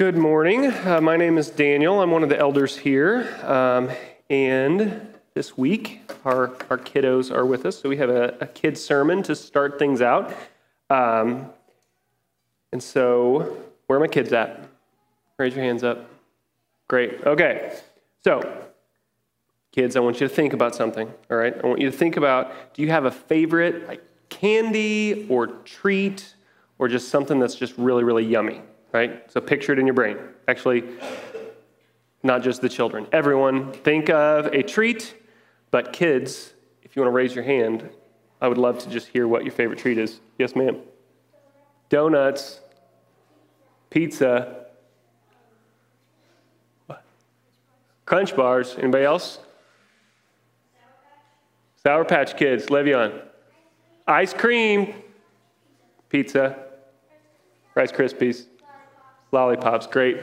Good morning. Uh, my name is Daniel. I'm one of the elders here. Um, and this week, our, our kiddos are with us. So we have a, a kid sermon to start things out. Um, and so, where are my kids at? Raise your hands up. Great. Okay. So, kids, I want you to think about something. All right. I want you to think about do you have a favorite like candy or treat or just something that's just really, really yummy? Right? So picture it in your brain. Actually, not just the children. Everyone, think of a treat, but kids, if you want to raise your hand, I would love to just hear what your favorite treat is. Yes, ma'am. Donuts, pizza, crunch bars. Anybody else? Sour Patch Kids, Le'Veon. Ice cream, pizza, Rice Krispies. Lollipops, great.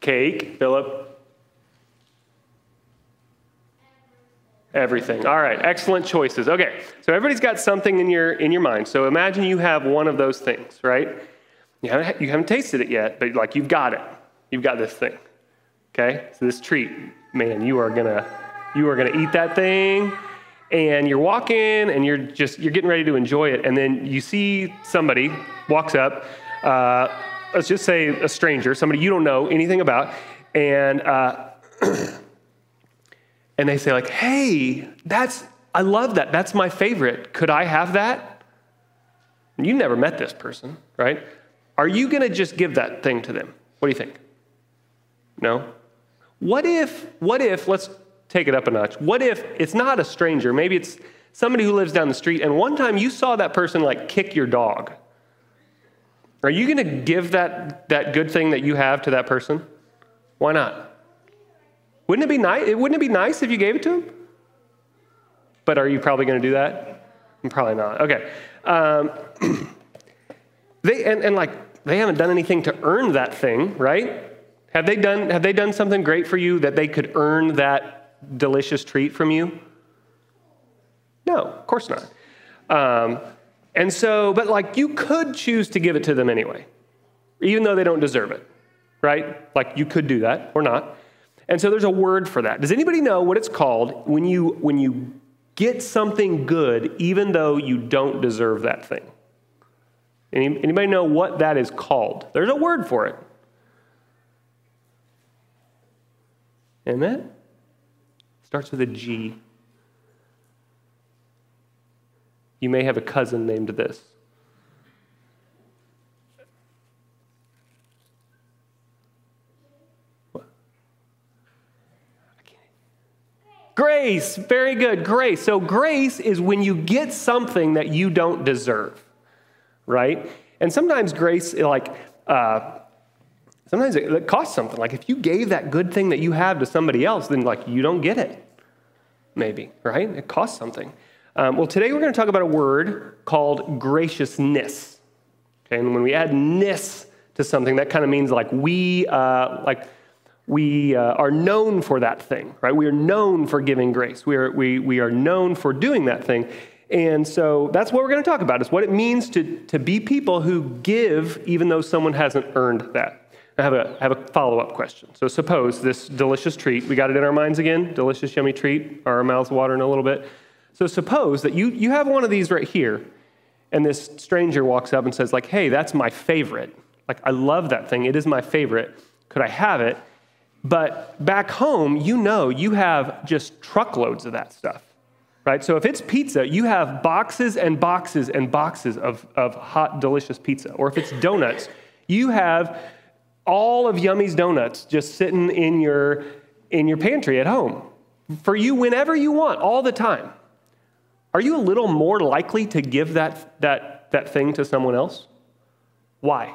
Cake, Philip. Everything. All right, excellent choices. Okay, so everybody's got something in your in your mind. So imagine you have one of those things, right? You haven't, you haven't tasted it yet, but like you've got it. You've got this thing. Okay, so this treat, man, you are gonna you are gonna eat that thing and you're walking and you're just you're getting ready to enjoy it. And then you see somebody walks up uh, let's just say a stranger somebody you don't know anything about and uh, and they say like hey that's i love that. That's my favorite. Could i have that? You've never met this person right? Are you going to just give that thing to them? What do you think? No? What if what if let's take it up a notch. What if it's not a stranger? Maybe it's somebody who lives down the street, and one time you saw that person like kick your dog. Are you going to give that, that good thing that you have to that person? Why not? Wouldn't it be nice? Wouldn't it be nice if you gave it to him? But are you probably going to do that? Probably not. Okay. Um, they and, and like they haven't done anything to earn that thing, right? Have they done have they done something great for you that they could earn that delicious treat from you? No, of course not. Um, and so, but like you could choose to give it to them anyway, even though they don't deserve it, right? Like you could do that or not. And so there's a word for that. Does anybody know what it's called when you when you get something good even though you don't deserve that thing? Any, anybody know what that is called? There's a word for it. Amen. Starts with a G. You may have a cousin named this. Grace, very good. Grace. So, grace is when you get something that you don't deserve, right? And sometimes grace, like, uh, Sometimes it, costs something. Like if you gave that good thing that you have to somebody else, then like you don't get it. Maybe, right? It costs something. Um, well, today we're going to talk about a word called graciousness. Okay, and when we add ness to something, that kind of means like we, uh, like we uh, are known for that thing, right? We are known for giving grace. We are, we, we are known for doing that thing. And so that's what we're going to talk about is what it means to, to be people who give even though someone hasn't earned that. I have a, I have a follow up question. So, suppose this delicious treat, we got it in our minds again, delicious, yummy treat, our mouths watering a little bit. So, suppose that you, you have one of these right here, and this stranger walks up and says, like, hey, that's my favorite. Like, I love that thing. It is my favorite. Could I have it? But back home, you know you have just truckloads of that stuff, right? So if it's pizza, you have boxes and boxes and boxes of, of hot, delicious pizza. Or if it's donuts, you have all of Yummy's donuts just sitting in your, in your pantry at home for you whenever you want, all the time. Are you a little more likely to give that, that, that thing to someone else? Why?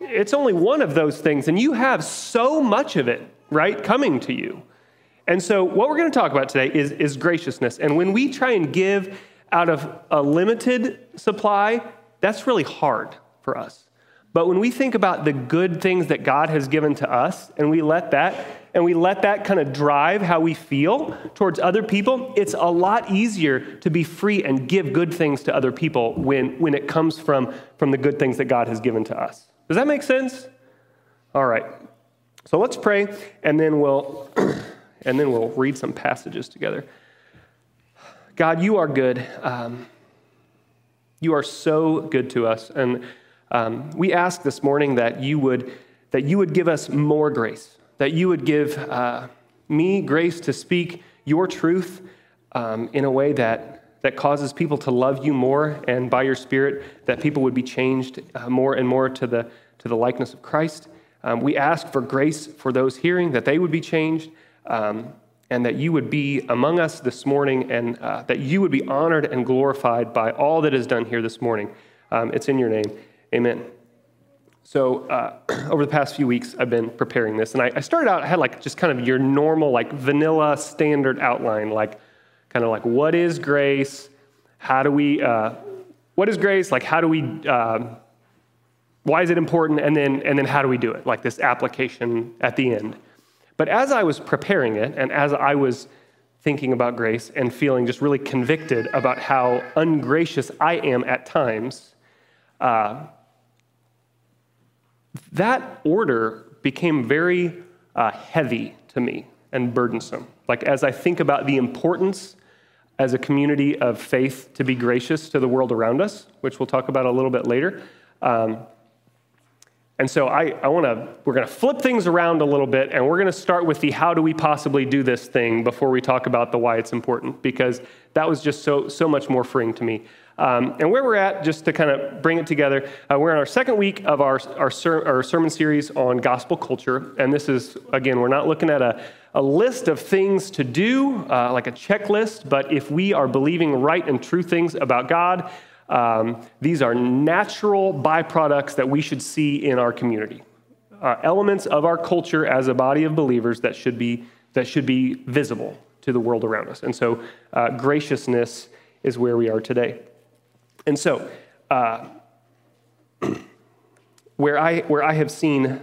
It's only one of those things, and you have so much of it, right, coming to you. And so, what we're going to talk about today is, is graciousness. And when we try and give out of a limited supply, that's really hard for us. But when we think about the good things that God has given to us and we let that and we let that kind of drive how we feel towards other people, it's a lot easier to be free and give good things to other people when, when it comes from, from the good things that God has given to us. Does that make sense? All right. So let's pray, and then we'll, and then we'll read some passages together. God, you are good. Um, you are so good to us. And um, we ask this morning that you would, that you would give us more grace, that you would give uh, me grace to speak your truth um, in a way that, that causes people to love you more, and by your Spirit, that people would be changed uh, more and more to the, to the likeness of Christ. Um, we ask for grace for those hearing, that they would be changed. Um, and that you would be among us this morning and uh, that you would be honored and glorified by all that is done here this morning. Um, it's in your name. Amen. So, uh, over the past few weeks, I've been preparing this, and I, I, started out, I had like just kind of your normal, like vanilla standard outline, like kind of like what is grace? How do we, uh, what is grace? Like, how do we, uh, why is it important? And then, and then how do we do it? Like this application at the end. But as I was preparing it, and as I was thinking about grace and feeling just really convicted about how ungracious I am at times, uh, that order became very uh, heavy to me and burdensome. Like, as I think about the importance as a community of faith to be gracious to the world around us, which we'll talk about a little bit later, um, and so I, I want to, we're going to flip things around a little bit and we're going to start with the how do we possibly do this thing before we talk about the why it's important, because that was just so, so much more freeing to me. Um, and where we're at, just to kind of bring it together, uh, we're in our second week of our, our, ser- our, sermon series on gospel culture. And this is, again, we're not looking at a, a list of things to do, uh, like a checklist, but if we are believing right and true things about God, um, these are natural byproducts that we should see in our community, uh, elements of our culture as a body of believers that should be, that should be visible to the world around us. And so, uh, graciousness is where we are today. And so, uh, where, I, where I have seen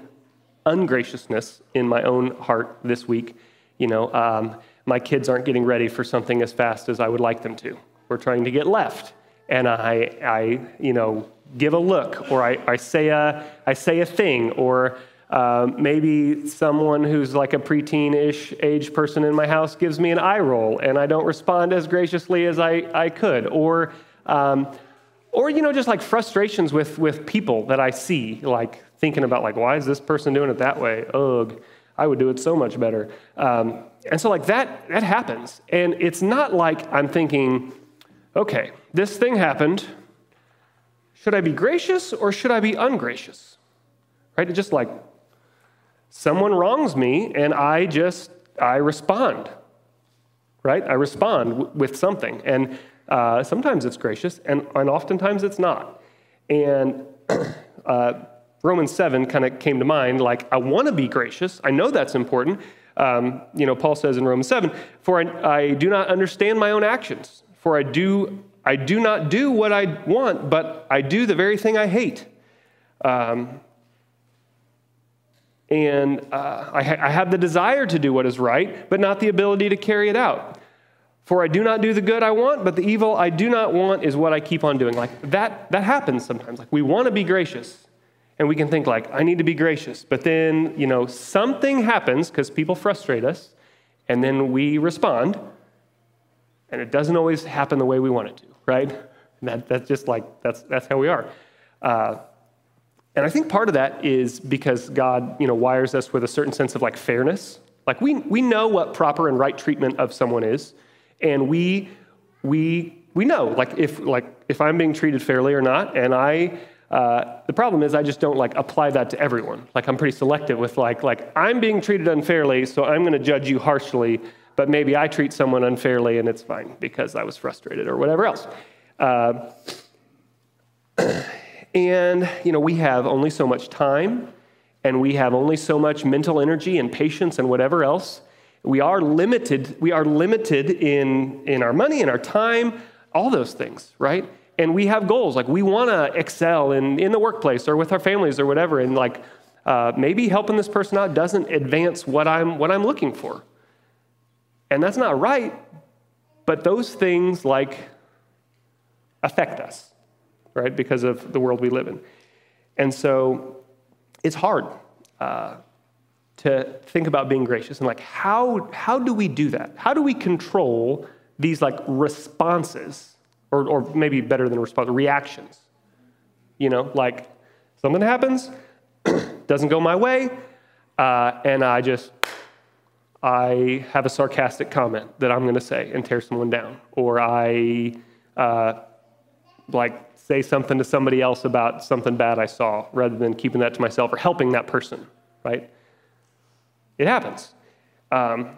ungraciousness in my own heart this week, you know, um, my kids aren't getting ready for something as fast as I would like them to. We're trying to get left and I, I you know, give a look or I, I, say, a, I say a thing or uh, maybe someone who's like a preteen-ish age person in my house gives me an eye roll and I don't respond as graciously as I, I could. Or, um, or, you know, just like frustrations with, with people that I see, like thinking about like, why is this person doing it that way? Ugh, I would do it so much better. Um, and so like that, that happens. And it's not like I'm thinking, okay, this thing happened. Should I be gracious or should I be ungracious? Right? It's just like someone wrongs me and I just, I respond. Right? I respond w- with something. And uh, sometimes it's gracious and, and oftentimes it's not. And uh, Romans 7 kind of came to mind like, I want to be gracious. I know that's important. Um, you know, Paul says in Romans 7, For I, I do not understand my own actions. For I do, I do not do what I want, but I do the very thing I hate. Um, and uh, I, ha- I have the desire to do what is right, but not the ability to carry it out. For I do not do the good I want, but the evil I do not want is what I keep on doing. Like that, that happens sometimes. Like we want to be gracious, and we can think like, I need to be gracious. But then, you know, something happens because people frustrate us, and then we respond, and it doesn't always happen the way we want it to, right? And that, that's just like, that's, that's how we are. Uh, and I think part of that is because God, you know, wires us with a certain sense of like fairness. Like we, we know what proper and right treatment of someone is. And we, we, we know, like if, like if I'm being treated fairly or not. And I, uh, the problem is I just don't like apply that to everyone. Like I'm pretty selective with like, like I'm being treated unfairly, so I'm going to judge you harshly but maybe I treat someone unfairly and it's fine because I was frustrated or whatever else. Uh, and, you know, we have only so much time and we have only so much mental energy and patience and whatever else. We are limited, we are limited in, in our money and our time, all those things, right? And we have goals. Like we want to excel in, in the workplace or with our families or whatever. And like uh, maybe helping this person out doesn't advance what I'm, what I'm looking for. And that's not right, but those things like affect us, right? Because of the world we live in. And so it's hard uh, to think about being gracious and like how, how do we do that? How do we control these like responses, or, or maybe better than response, reactions? You know, like something happens, doesn't go my way, uh, and I just I have a sarcastic comment that I'm going to say and tear someone down, or I uh, like say something to somebody else about something bad I saw rather than keeping that to myself or helping that person, right? It happens. Um,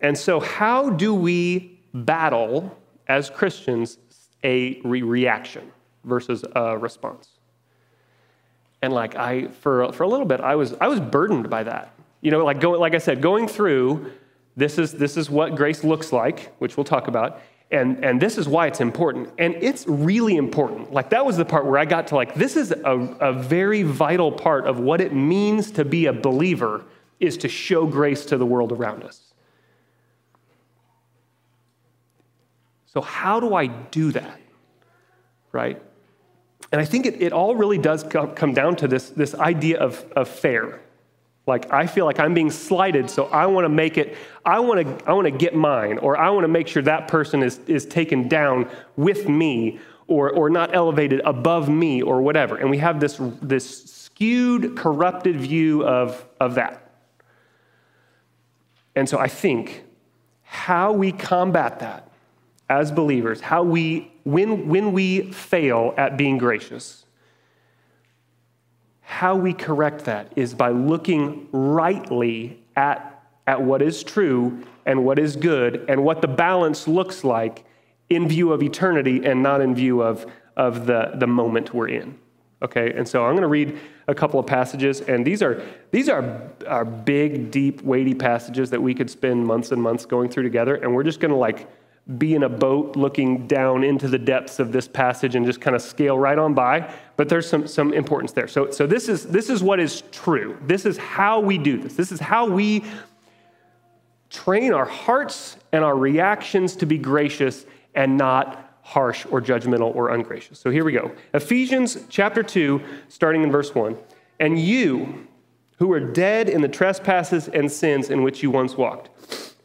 and so, how do we battle as Christians a re- reaction versus a response? And like I, for for a little bit, I was I was burdened by that. You know, like going, like I said, going through this is this is what grace looks like, which we'll talk about, and and this is why it's important, and it's really important. Like that was the part where I got to like this is a, a very vital part of what it means to be a believer is to show grace to the world around us. So, how do I do that? Right? And I think it, it all really does come, come down to this, this idea of, of fair. Like, I feel like I'm being slighted, so I want to make it, I want to I want to get mine, or I want to make sure that person is, is taken down with me, or, or not elevated above me, or whatever. And we have this, this skewed, corrupted view of, of that. And so I think how we combat that as believers, how we, when, when we fail at being gracious, how we correct that is by looking rightly at, at what is true and what is good and what the balance looks like in view of eternity and not in view of, of the, the moment we're in. Okay, and so I'm going to read a couple of passages, and these are these are, are big, deep, weighty passages that we could spend months and months going through together, and we're just going to like be in a boat looking down into the depths of this passage and just kind of scale right on by. But there's some some importance there. So so this is this is what is true. This is how we do this. This is how we train our hearts and our reactions to be gracious and not harsh or judgmental or ungracious. So here we go. Ephesians chapter 2, starting in verse 1. And you, who are dead in the trespasses and sins in which you once walked,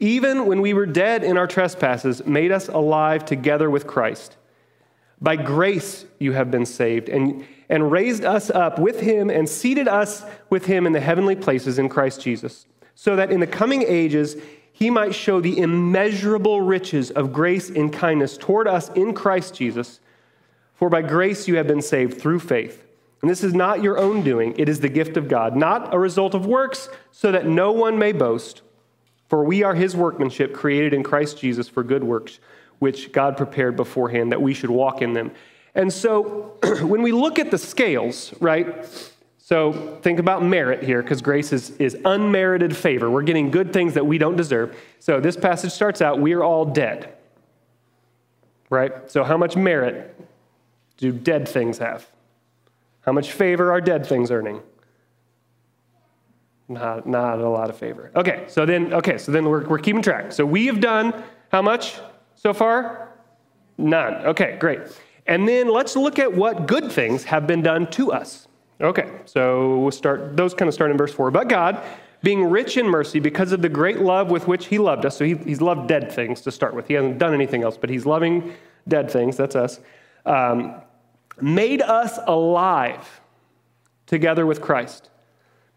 even when we were dead in our trespasses, made us alive together with Christ. By grace you have been saved, and, and raised us up with him and seated us with him in the heavenly places in Christ Jesus, so that in the coming ages he might show the immeasurable riches of grace and kindness toward us in Christ Jesus. For by grace you have been saved through faith. And this is not your own doing, it is the gift of God, not a result of works, so that no one may boast. For we are his workmanship, created in Christ Jesus for good works, which God prepared beforehand that we should walk in them. And so when we look at the scales, right? So think about merit here, because grace is, is unmerited favor. We're getting good things that we don't deserve. So this passage starts out, we are all dead. Right? So how much merit do dead things have? How much favor are dead things earning? Not, not a lot of favor. Okay, so then, okay, so then we're, we're keeping track. So we have done how much so far? None. Okay, great. And then let's look at what good things have been done to us. Okay, so we'll start, those kind of start in verse 4. But God, being rich in mercy because of the great love with which he loved us, so he, he's loved dead things to start with. He hasn't done anything else, but he's loving dead things, that's us. Um, made us alive together with Christ.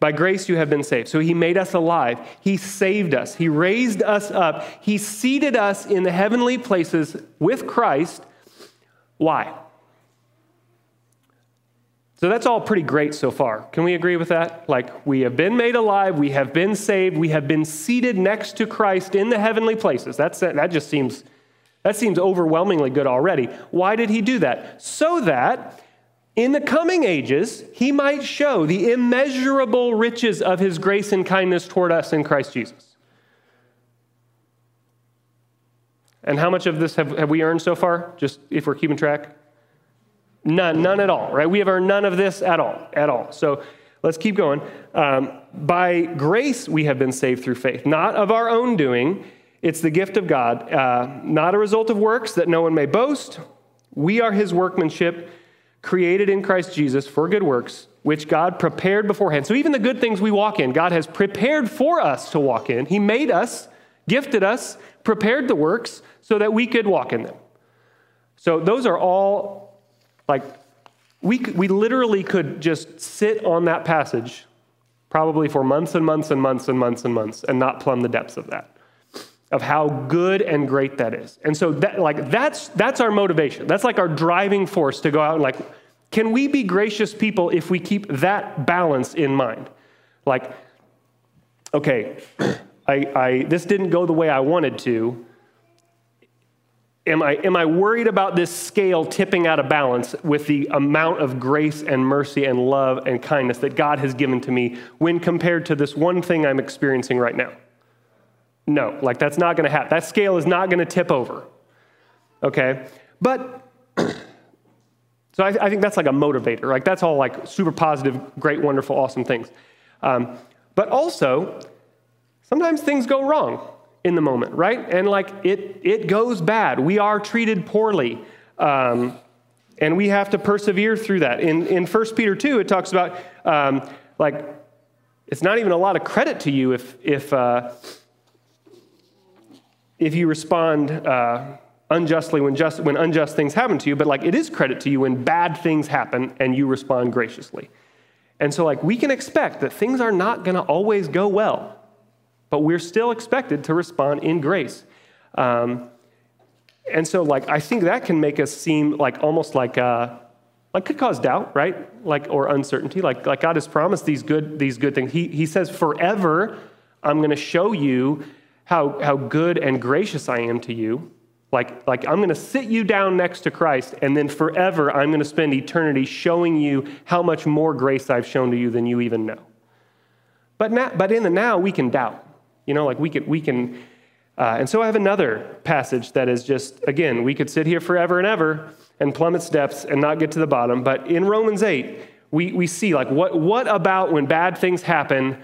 By grace you have been saved. So he made us alive. He saved us. He raised us up. He seated us in the heavenly places with Christ. Why? So that's all pretty great so far. Can we agree with that? Like, we have been made alive, we have been saved, we have been seated next to Christ in the heavenly places. That's, that just seems, that seems overwhelmingly good already. Why did he do that? So that in the coming ages, he might show the immeasurable riches of his grace and kindness toward us in Christ Jesus. And how much of this have, have we earned so far, just if we're keeping track? None, none at all, right? We have earned none of this at all, at all. So let's keep going. Um, by grace, we have been saved through faith, not of our own doing. It's the gift of God, uh, not a result of works that no one may boast. We are his workmanship, created in Christ Jesus for good works, which God prepared beforehand. So even the good things we walk in, God has prepared for us to walk in. He made us, gifted us, prepared the works so that we could walk in them. So those are all like, we, we literally could just sit on that passage probably for months and months and months and months and months and not plumb the depths of that of how good and great that is. And so that like that's that's our motivation. That's like our driving force to go out and like can we be gracious people if we keep that balance in mind? Like okay I, I this didn't go the way i wanted to. Am I, am I worried about this scale tipping out of balance with the amount of grace and mercy and love and kindness that God has given to me when compared to this one thing I'm experiencing right now? No, like that's not going to happen. That scale is not going to tip over. Okay? But, so I, I, think that's like a motivator. Like that's all like super positive, great, wonderful, awesome things. Um, but also, sometimes things go wrong in the moment, right? And like it, it goes bad. We are treated poorly. Um, and we have to persevere through that. In, in 1 Peter 2, it talks about um, like it's not even a lot of credit to you if, if, uh, if you respond uh, unjustly when, just, when unjust things happen to you, but like it is credit to you when bad things happen and you respond graciously. And so, like, we can expect that things are not going to always go well but we're still expected to respond in grace. Um, and so, like, I think that can make us seem like almost like, uh, like could cause doubt, right? Like, or uncertainty. Like, like God has promised these good, these good things. He, he says, forever, I'm going to show you how, how good and gracious I am to you. Like, like I'm going to sit you down next to Christ, and then forever I'm going to spend eternity showing you how much more grace I've shown to you than you even know. But, now, but in the now, we can doubt. You know, like we can, we can uh, and so I have another passage that is just, again, we could sit here forever and ever and plumb its depths and not get to the bottom. But in Romans 8, we, we see like what, what about when bad things happen,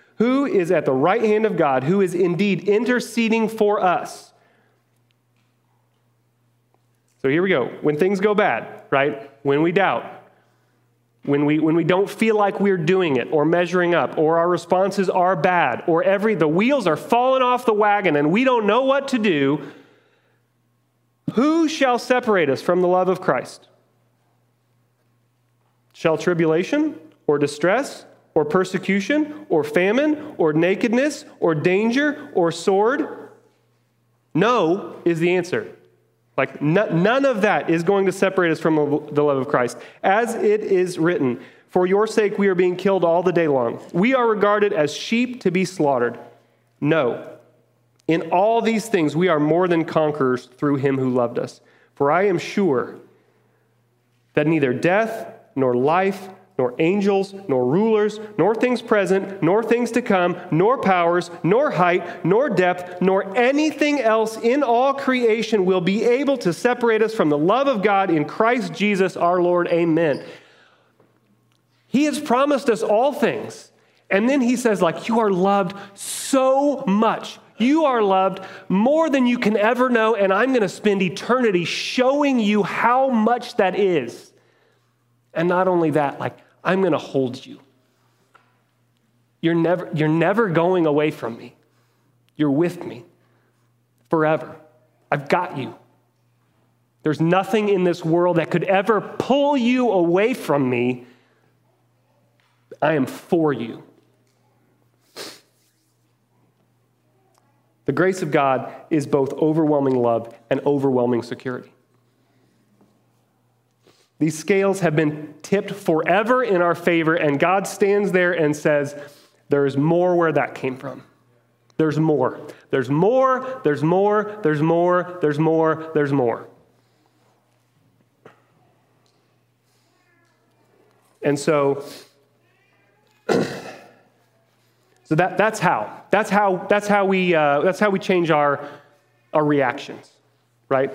who is at the right hand of God, who is indeed interceding for us. So here we go. When things go bad, right? When we doubt, when we, when we don't feel like we're doing it or measuring up, or our responses are bad, or every the wheels are falling off the wagon and we don't know what to do, who shall separate us from the love of Christ? Shall tribulation or distress or persecution or famine or nakedness or danger or sword? No is the answer. Like, none of that is going to separate us from the love of Christ. As it is written, For your sake we are being killed all the day long. We are regarded as sheep to be slaughtered. No. In all these things we are more than conquerors through him who loved us. For I am sure that neither death, nor life, nor angels, nor rulers, nor things present, nor things to come, nor powers, nor height, nor depth, nor anything else in all creation will be able to separate us from the love of God in Christ Jesus our Lord. Amen. He has promised us all things. And then he says, like, you are loved so much. You are loved more than you can ever know, and I'm going to spend eternity showing you how much that is. And not only that, like, I'm going to hold you. You're never, you're never going away from me. You're with me forever. I've got you. There's nothing in this world that could ever pull you away from me. I am for you. The grace of God is both overwhelming love and overwhelming security. These scales have been tipped forever in our favor, and God stands there and says, There is more where that came from. There's more. There's more, there's more, there's more, there's more, there's more. And so, so that, that's how. That's how, that's how, we, uh, that's how we change our, our reactions, right?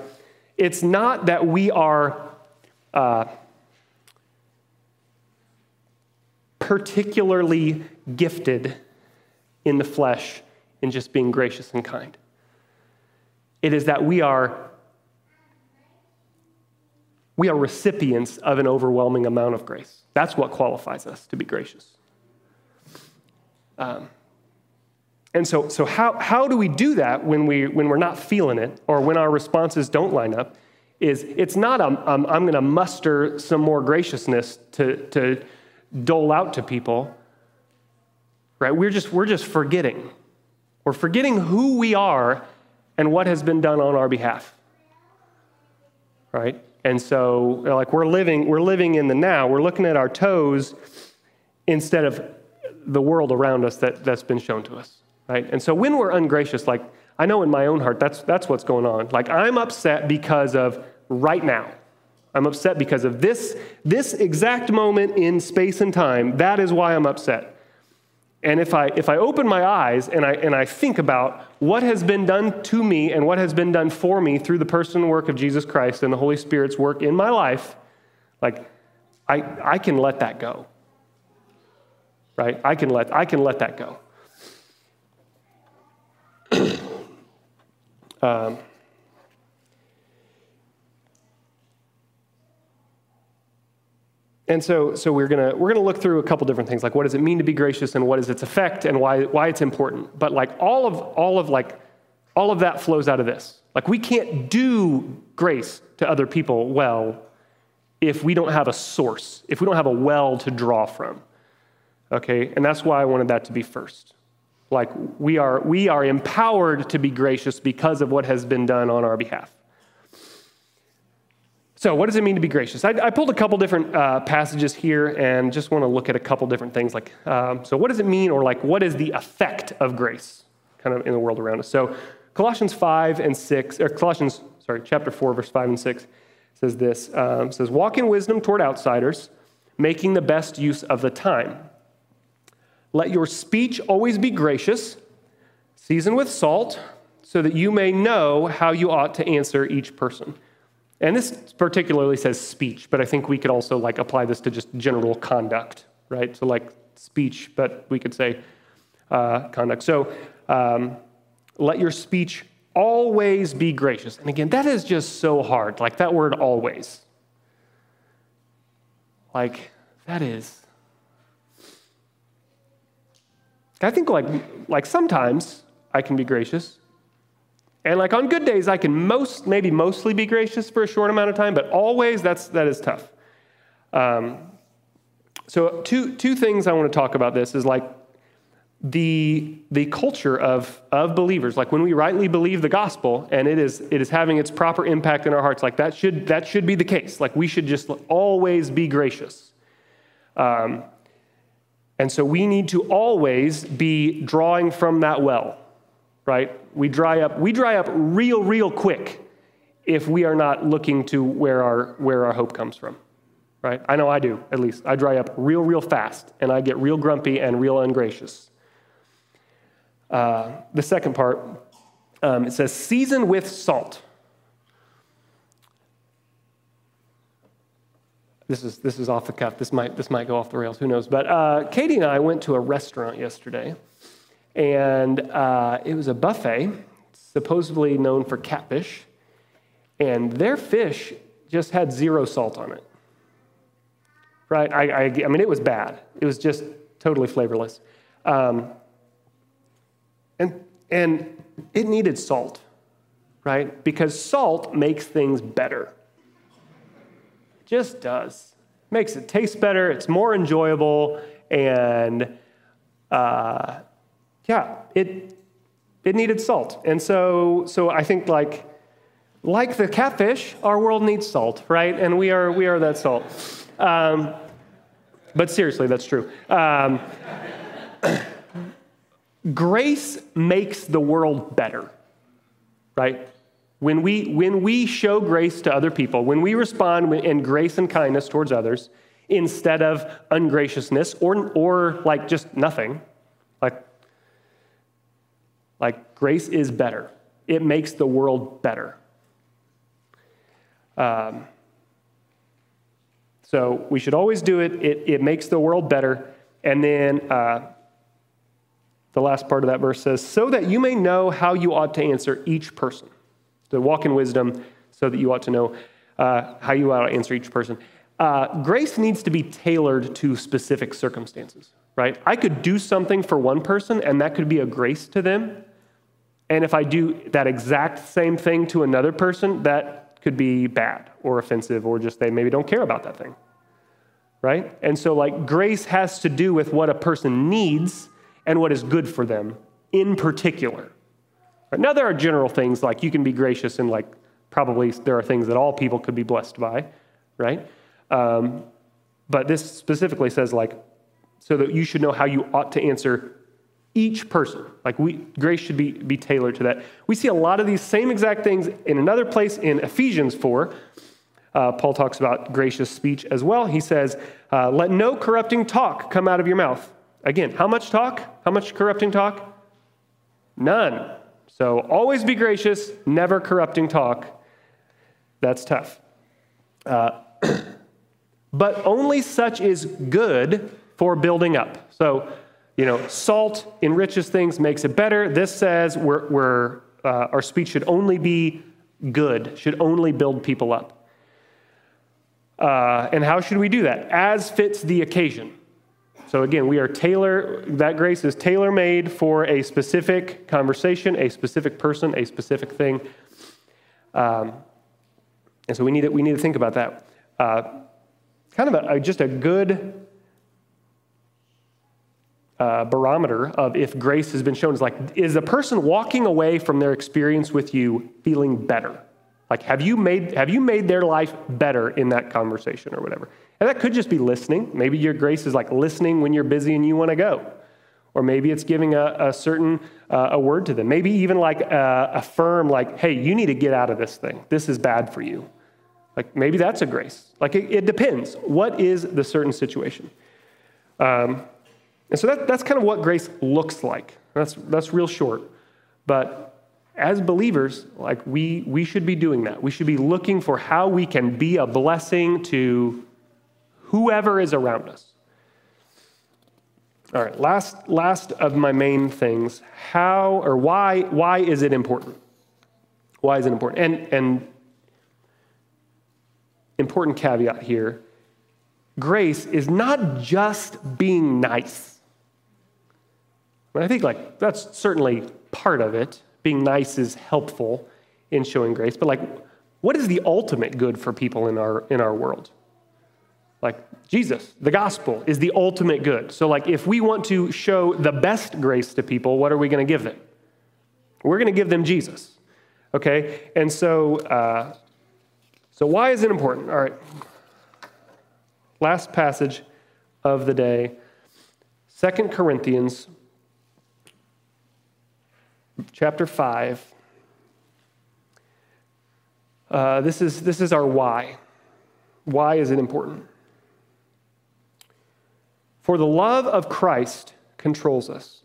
It's not that we are uh, particularly gifted in the flesh in just being gracious and kind. It is that we are we are recipients of an overwhelming amount of grace. That's what qualifies us to be gracious. Um, and so, so how, how do we do that when, we, when we're not feeling it or when our responses don't line up? Is it's not um, um, I'm going to muster some more graciousness to, to dole out to people, right? We're just, we're just forgetting. We're forgetting who we are and what has been done on our behalf. Right? And so like we're living we're living in the now. We're looking at our toes instead of the world around us that, that's been shown to us. Right? And so when we're ungracious, like I know in my own heart that's that's what's going on. Like I'm upset because of right now. I'm upset because of this, this exact moment in space and time. That is why I'm upset. And if I, if I open my eyes and I, and I think about what has been done to me and what has been done for me through the person and work of Jesus Christ and the Holy Spirit's work in my life, like, I, I can let that go. Right? I can let, I can let that go. um, And so, so we're gonna we're gonna look through a couple different things, like what does it mean to be gracious, and what is its effect, and why why it's important. But like all of all of like all of that flows out of this. Like we can't do grace to other people well if we don't have a source, if we don't have a well to draw from. Okay, and that's why I wanted that to be first. Like we are we are empowered to be gracious because of what has been done on our behalf. So, what does it mean to be gracious? I, I pulled a couple different uh, passages here and just want to look at a couple different things. Like, um, so what does it mean, or like, what is the effect of grace, kind of in the world around us? So, Colossians five and six, or Colossians, sorry, chapter four, verse five and six, says this: um, says, "Walk in wisdom toward outsiders, making the best use of the time. Let your speech always be gracious, seasoned with salt, so that you may know how you ought to answer each person." And this particularly says speech, but I think we could also like apply this to just general conduct, right? So like speech, but we could say uh, conduct. So um, let your speech always be gracious. And again, that is just so hard. Like that word always. Like that is. I think like like sometimes I can be gracious, and like on good days, I can most, maybe mostly be gracious for a short amount of time, but always that's, that is tough. Um, so two, two things I want to talk about this is like the, the culture of, of believers, like when we rightly believe the gospel and it is, it is having its proper impact in our hearts, like that should, that should be the case. Like we should just always be gracious. Um, and so we need to always be drawing from that well right? We dry up, we dry up real, real quick if we are not looking to where our, where our hope comes from, right? I know I do, at least. I dry up real, real fast, and I get real grumpy and real ungracious. Uh, the second part, um, it says, season with salt. This is, this is off the cuff. This might, this might go off the rails. Who knows? But uh, Katie and I went to a restaurant yesterday and uh, it was a buffet, supposedly known for catfish, and their fish just had zero salt on it. Right? I, I, I mean, it was bad. It was just totally flavorless. Um, and, and it needed salt, right? Because salt makes things better. Just does. Makes it taste better, it's more enjoyable, and uh, yeah, it, it needed salt. And so, so I think like, like the catfish, our world needs salt, right? And we are, we are that salt. Um, but seriously, that's true. Um, grace makes the world better, right? When we, when we show grace to other people, when we respond in grace and kindness towards others, instead of ungraciousness or, or like just nothing, like, like grace is better. It makes the world better. Um, so we should always do it. It, it makes the world better. And then uh, the last part of that verse says, so that you may know how you ought to answer each person. To walk in wisdom, so that you ought to know uh, how you ought to answer each person. Uh, grace needs to be tailored to specific circumstances, right? I could do something for one person, and that could be a grace to them. And if I do that exact same thing to another person, that could be bad or offensive, or just they maybe don't care about that thing, right? And so, like, grace has to do with what a person needs and what is good for them in particular. Right? Now, there are general things like you can be gracious, and like probably there are things that all people could be blessed by, right? Um, but this specifically says, like, so that you should know how you ought to answer each person. Like, we, grace should be, be tailored to that. We see a lot of these same exact things in another place in Ephesians 4. Uh, Paul talks about gracious speech as well. He says, uh, Let no corrupting talk come out of your mouth. Again, how much talk? How much corrupting talk? None. So always be gracious, never corrupting talk. That's tough. Uh, but only such is good for building up. So, you know, salt enriches things, makes it better. This says we're, we're, uh, our speech should only be good, should only build people up. Uh, and how should we do that? As fits the occasion. So again, we are tailor, that grace is tailor made for a specific conversation, a specific person, a specific thing. Um, and so we need, to, we need to think about that. Uh, kind of a, just a good uh, barometer of if grace has been shown is like, is the person walking away from their experience with you feeling better? Like, have you made, have you made their life better in that conversation or whatever? And that could just be listening. Maybe your grace is like listening when you're busy and you want to go. Or maybe it's giving a, a certain uh, a word to them. Maybe even like a, a firm, like, hey, you need to get out of this thing. This is bad for you. Like maybe that's a grace. Like it, it depends. What is the certain situation? Um, and so that, that's kind of what grace looks like. That's, that's real short. But as believers, like we, we should be doing that. We should be looking for how we can be a blessing to whoever is around us. All right, last, last of my main things. How or why, why is it important? Why is it important? And, and important caveat here grace is not just being nice. I think like that's certainly part of it. Being nice is helpful in showing grace, but like what is the ultimate good for people in our in our world? Like Jesus, the gospel is the ultimate good. So like if we want to show the best grace to people, what are we going to give them? We're going to give them Jesus. Okay? And so uh, so, why is it important? All right. Last passage of the day Second Corinthians chapter 5. Uh, this, is, this is our why. Why is it important? For the love of Christ controls us,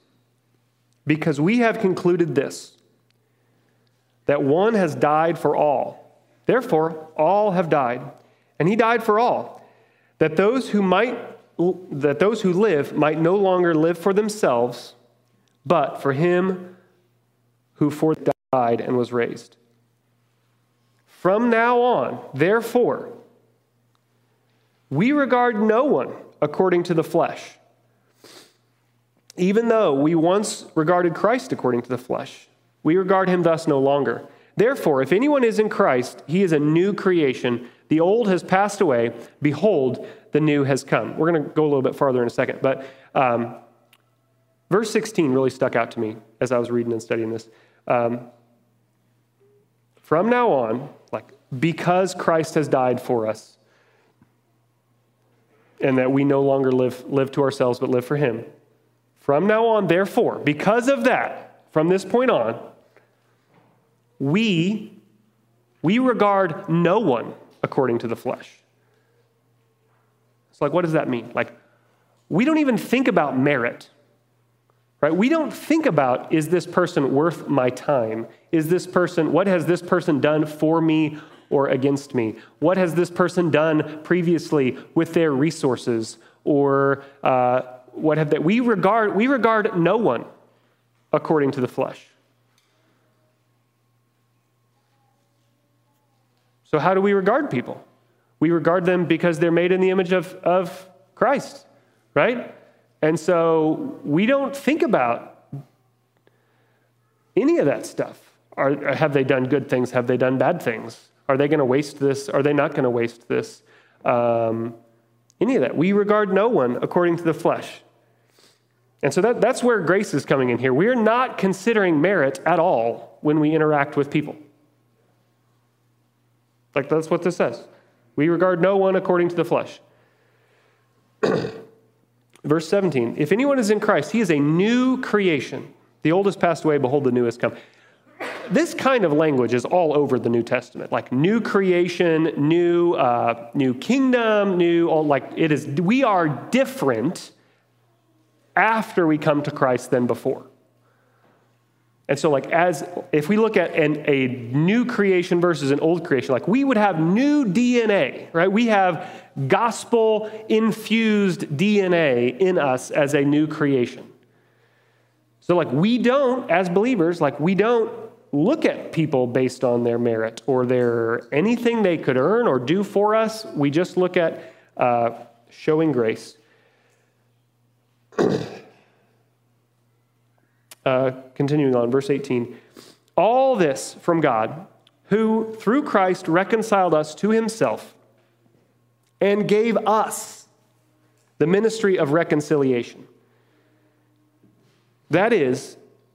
because we have concluded this that one has died for all. Therefore, all have died, and he died for all, that those who might that those who live might no longer live for themselves, but for him who for died and was raised. From now on, therefore, we regard no one according to the flesh. even though we once regarded Christ according to the flesh, we regard him thus no longer. Therefore, if anyone is in Christ, he is a new creation. The old has passed away. Behold, the new has come. We're going to go a little bit farther in a second, but um, verse 16 really stuck out to me as I was reading and studying this. Um, from now on, like, because Christ has died for us, and that we no longer live, live to ourselves but live for him. From now on, therefore, because of that, from this point on, we, we regard no one according to the flesh. It's like, what does that mean? Like, we don't even think about merit, right? We don't think about, is this person worth my time? Is this person, what has this person done for me or against me? What has this person done previously with their resources? Or uh, what have they? We regard, we regard no one according to the flesh. So, how do we regard people? We regard them because they're made in the image of, of Christ, right? And so we don't think about any of that stuff. Are, have they done good things? Have they done bad things? Are they going to waste this? Are they not going to waste this? Um, any of that. We regard no one according to the flesh. And so that, that's where grace is coming in here. We're not considering merit at all when we interact with people. Like that's what this says. We regard no one according to the flesh. Verse 17 If anyone is in Christ, he is a new creation. The old has passed away, behold, the new has come this kind of language is all over the New Testament, like new creation, new, uh, new kingdom, new, all, like it is, we are different after we come to Christ than before. And so, like, as if we look at an, a new creation versus an old creation, like we would have new DNA, right? We have gospel infused DNA in us as a new creation. So, like, we don't, as believers, like, we don't look at people based on their merit or their anything they could earn or do for us. We just look at uh, showing grace. uh, continuing on, verse 18. All this from God, who through Christ reconciled us to himself and gave us the ministry of reconciliation. That is,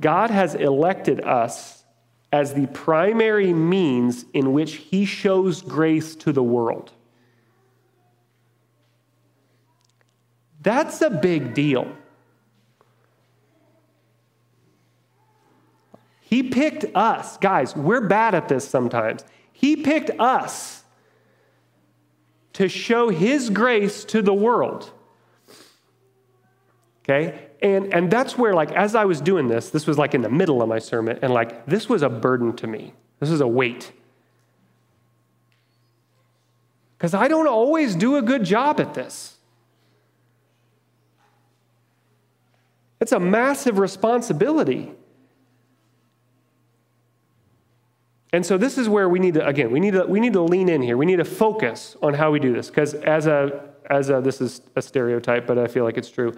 God has elected us as the primary means in which he shows grace to the world. That's a big deal. He picked us. Guys, we're bad at this sometimes. He picked us to show his grace to the world. Okay? And, and that's where, like, as I was doing this, this was like in the middle of my sermon, and like, this was a burden to me. This is a weight. Because I don't always do a good job at this. It's a massive responsibility. And so this is where we need to again we need to we need to lean in here. We need to focus on how we do this because as a as a this is a stereotype, but I feel like it's true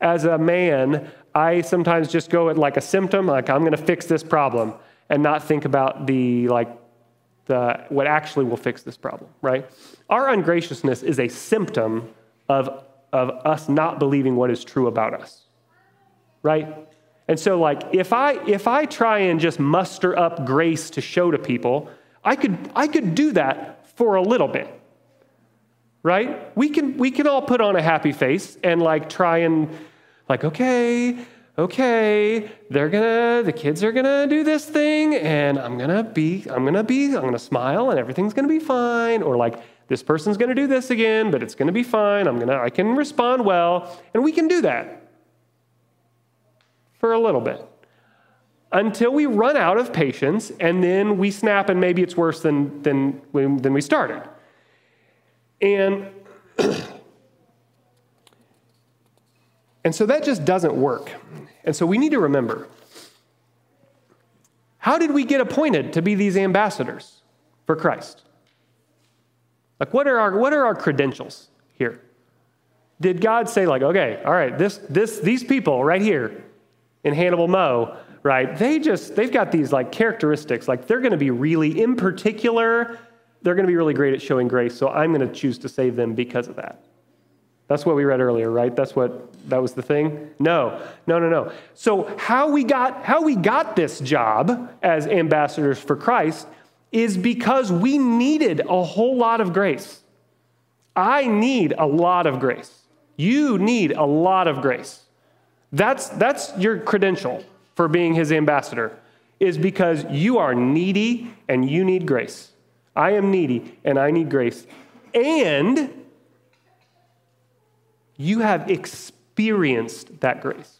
as a man, I sometimes just go at like a symptom, like I'm going to fix this problem, and not think about the like the what actually will fix this problem. Right? Our ungraciousness is a symptom of of us not believing what is true about us. Right? And so, like, if I if I try and just muster up grace to show to people, I could I could do that for a little bit right? We can we can all put on a happy face and like try and like, okay, okay, they're gonna, the kids are gonna do this thing, and I'm gonna be, I'm gonna be, I'm gonna smile, and everything's gonna be fine. Or like, this person's gonna do this again, but it's gonna be fine. I'm gonna, I can respond well, and we can do that. for a little bit until we run out of patience and then we snap and maybe it's worse than, than, than we started. And, and so that just doesn't work. And so we need to remember how did we get appointed to be these ambassadors for Christ? Like, what are our, what are our credentials here? Did God say, like, okay, all right, this, this, these people right here in Hannibal Mo, right, they just, they've got these like characteristics, like they're going to be really, in particular, they're going to be really great at showing grace, so I'm going to choose to save them because of that. That's what we read earlier, right? That's what that was the thing? No. No, no, no. So how we got how we got this job as ambassadors for Christ is because we needed a whole lot of grace. I need a lot of grace. You need a lot of grace. That's that's your credential for being his ambassador is because you are needy and you need grace. I am needy and I need grace. And you have experienced that grace.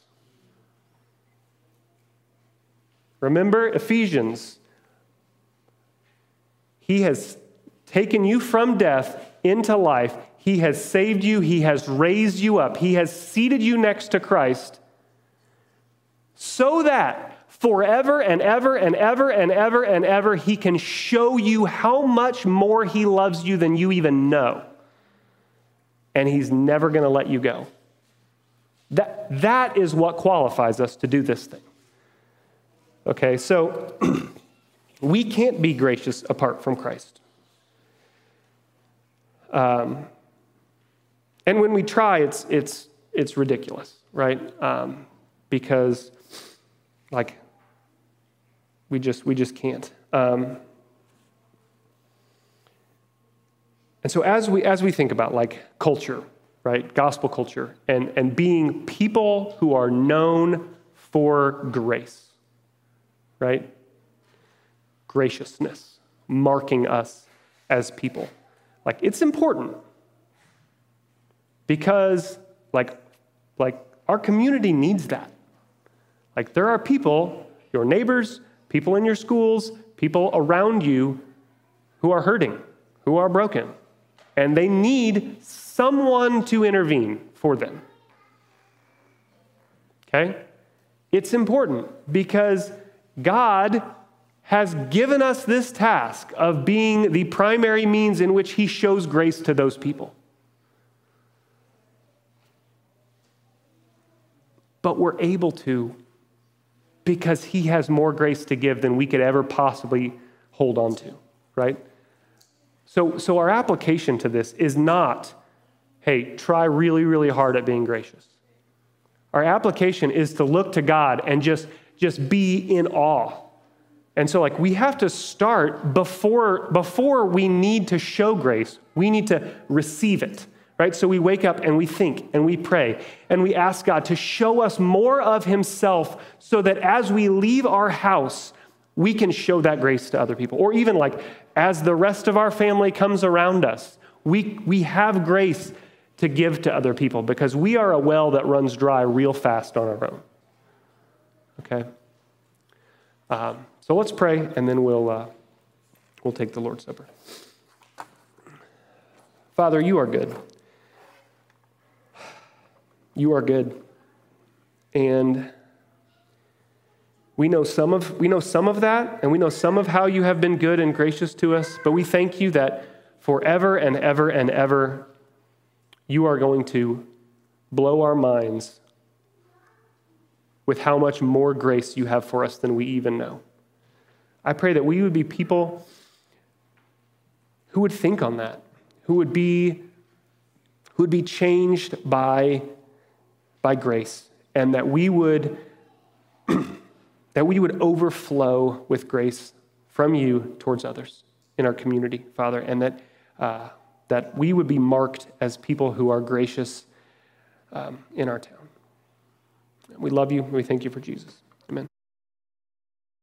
Remember Ephesians. He has taken you from death into life. He has saved you. He has raised you up. He has seated you next to Christ so that forever and ever and ever and ever and ever he can show you how much more he loves you than you even know and He's never going to let you go. That, that is what qualifies us to do this thing. Okay, so we can't be gracious apart from Christ. Um, and when we try, it's, it's, it's ridiculous, right? Um, because, like, we just, we just can't. Um, And so as we as we think about like culture, right? Gospel culture and, and being people who are known for grace, right? Graciousness, marking us as people. Like it's important because like like our community needs that. Like there are people, your neighbors, people in your schools, people around you who are hurting, who are broken and they need someone to intervene for them. Okay? It's important because God has given us this task of being the primary means in which He shows grace to those people. But we're able to because He has more grace to give than we could ever possibly hold on to, right? So, so our application to this is not, hey, try really, really hard at being gracious. Our application is to look to God and just, just be in awe. And so, like, we have to start before, before we need to show grace, we need to receive it, right? So we wake up and we think and we pray and we ask God to show us more of Himself so that as we leave our house, we can show that grace to other people. Or even like as the rest of our family comes around us, we, we have grace to give to other people because we are a well that runs dry real fast on our own. Okay? Um, so let's pray and then we'll, uh, we'll take the Lord's Supper. Father, you are good. You are good. And we know some of, we know some of that, and we know some of how you have been good and gracious to us, but we thank you that forever and ever and ever you are going to blow our minds with how much more grace you have for us than we even know. I pray that we would be people who would think on that, who would be, who would be changed by, by grace, and that we would that we would overflow with grace from you towards others in our community, Father, and that, uh, that we would be marked as people who are gracious um, in our town. We love you. We thank you for Jesus.